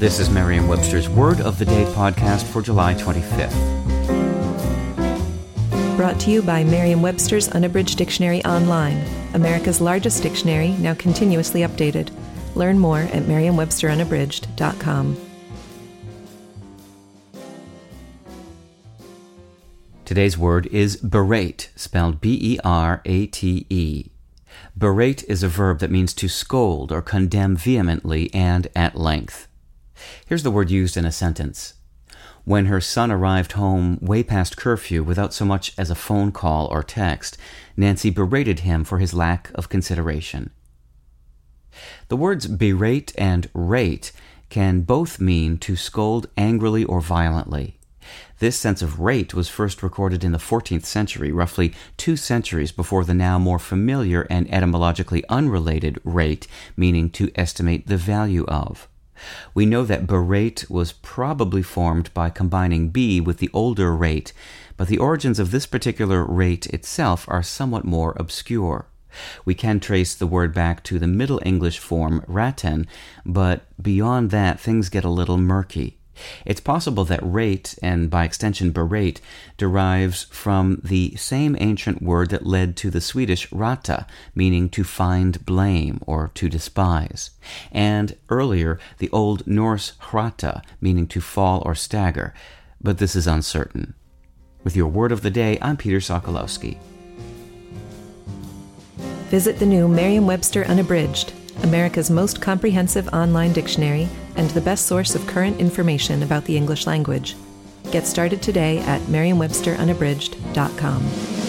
This is Merriam Webster's Word of the Day podcast for July 25th. Brought to you by Merriam Webster's Unabridged Dictionary Online, America's largest dictionary, now continuously updated. Learn more at merriam-websterunabridged.com. Today's word is berate, spelled B E R A T E. Berate is a verb that means to scold or condemn vehemently and at length. Here's the word used in a sentence. When her son arrived home way past curfew without so much as a phone call or text, Nancy berated him for his lack of consideration. The words berate and rate can both mean to scold angrily or violently. This sense of rate was first recorded in the 14th century, roughly two centuries before the now more familiar and etymologically unrelated rate, meaning to estimate the value of. We know that berate was probably formed by combining be with the older rate, but the origins of this particular rate itself are somewhat more obscure. We can trace the word back to the Middle English form raten, but beyond that things get a little murky. It's possible that rate, and by extension berate, derives from the same ancient word that led to the Swedish rata, meaning to find blame or to despise, and earlier the Old Norse hrata, meaning to fall or stagger, but this is uncertain. With your word of the day, I'm Peter Sokolowski. Visit the new Merriam Webster Unabridged America's most comprehensive online dictionary and the best source of current information about the English language. Get started today at merriam-websterunabridged.com.